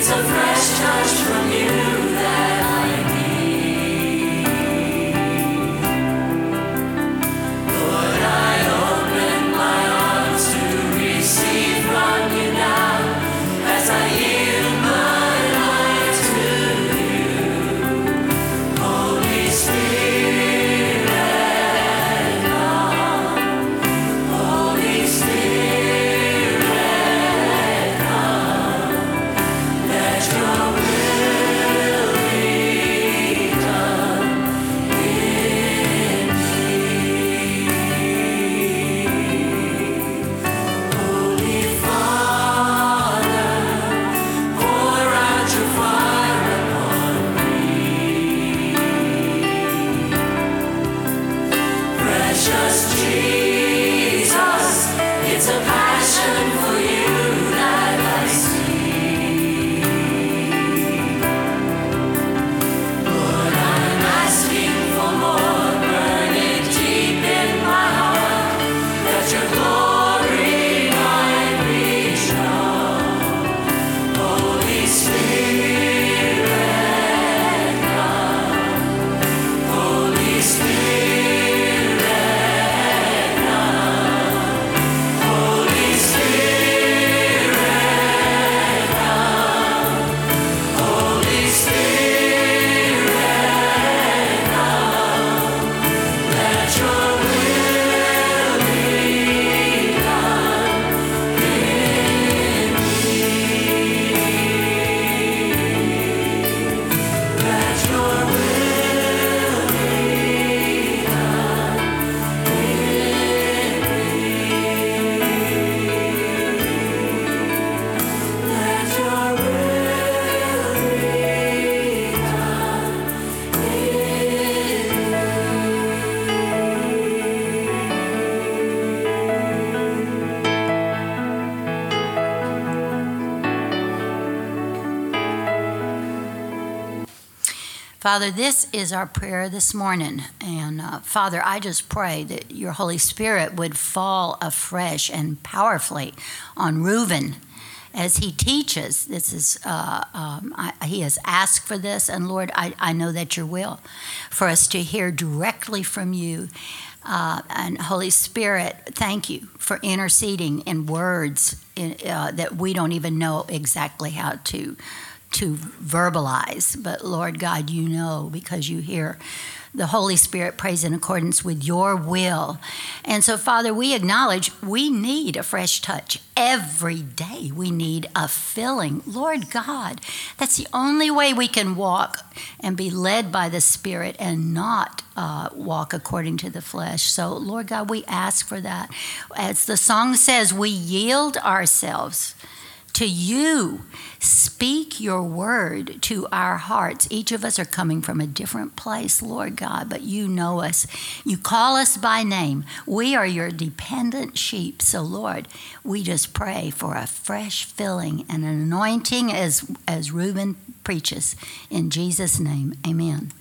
It's a fresh touch Father, this is our prayer this morning. And uh, Father, I just pray that your Holy Spirit would fall afresh and powerfully on Reuben as he teaches. This is, uh, um, I, he has asked for this. And Lord, I, I know that your will for us to hear directly from you. Uh, and Holy Spirit, thank you for interceding in words in, uh, that we don't even know exactly how to to verbalize. But Lord God, you know because you hear the Holy Spirit prays in accordance with your will. And so, Father, we acknowledge we need a fresh touch every day. We need a filling. Lord God, that's the only way we can walk and be led by the Spirit and not uh, walk according to the flesh. So, Lord God, we ask for that. As the song says, we yield ourselves to you. Speak your word to our hearts. Each of us are coming from a different place, Lord God, but you know us. You call us by name. We are your dependent sheep. So, Lord, we just pray for a fresh filling and an anointing as, as Reuben preaches. In Jesus' name, amen.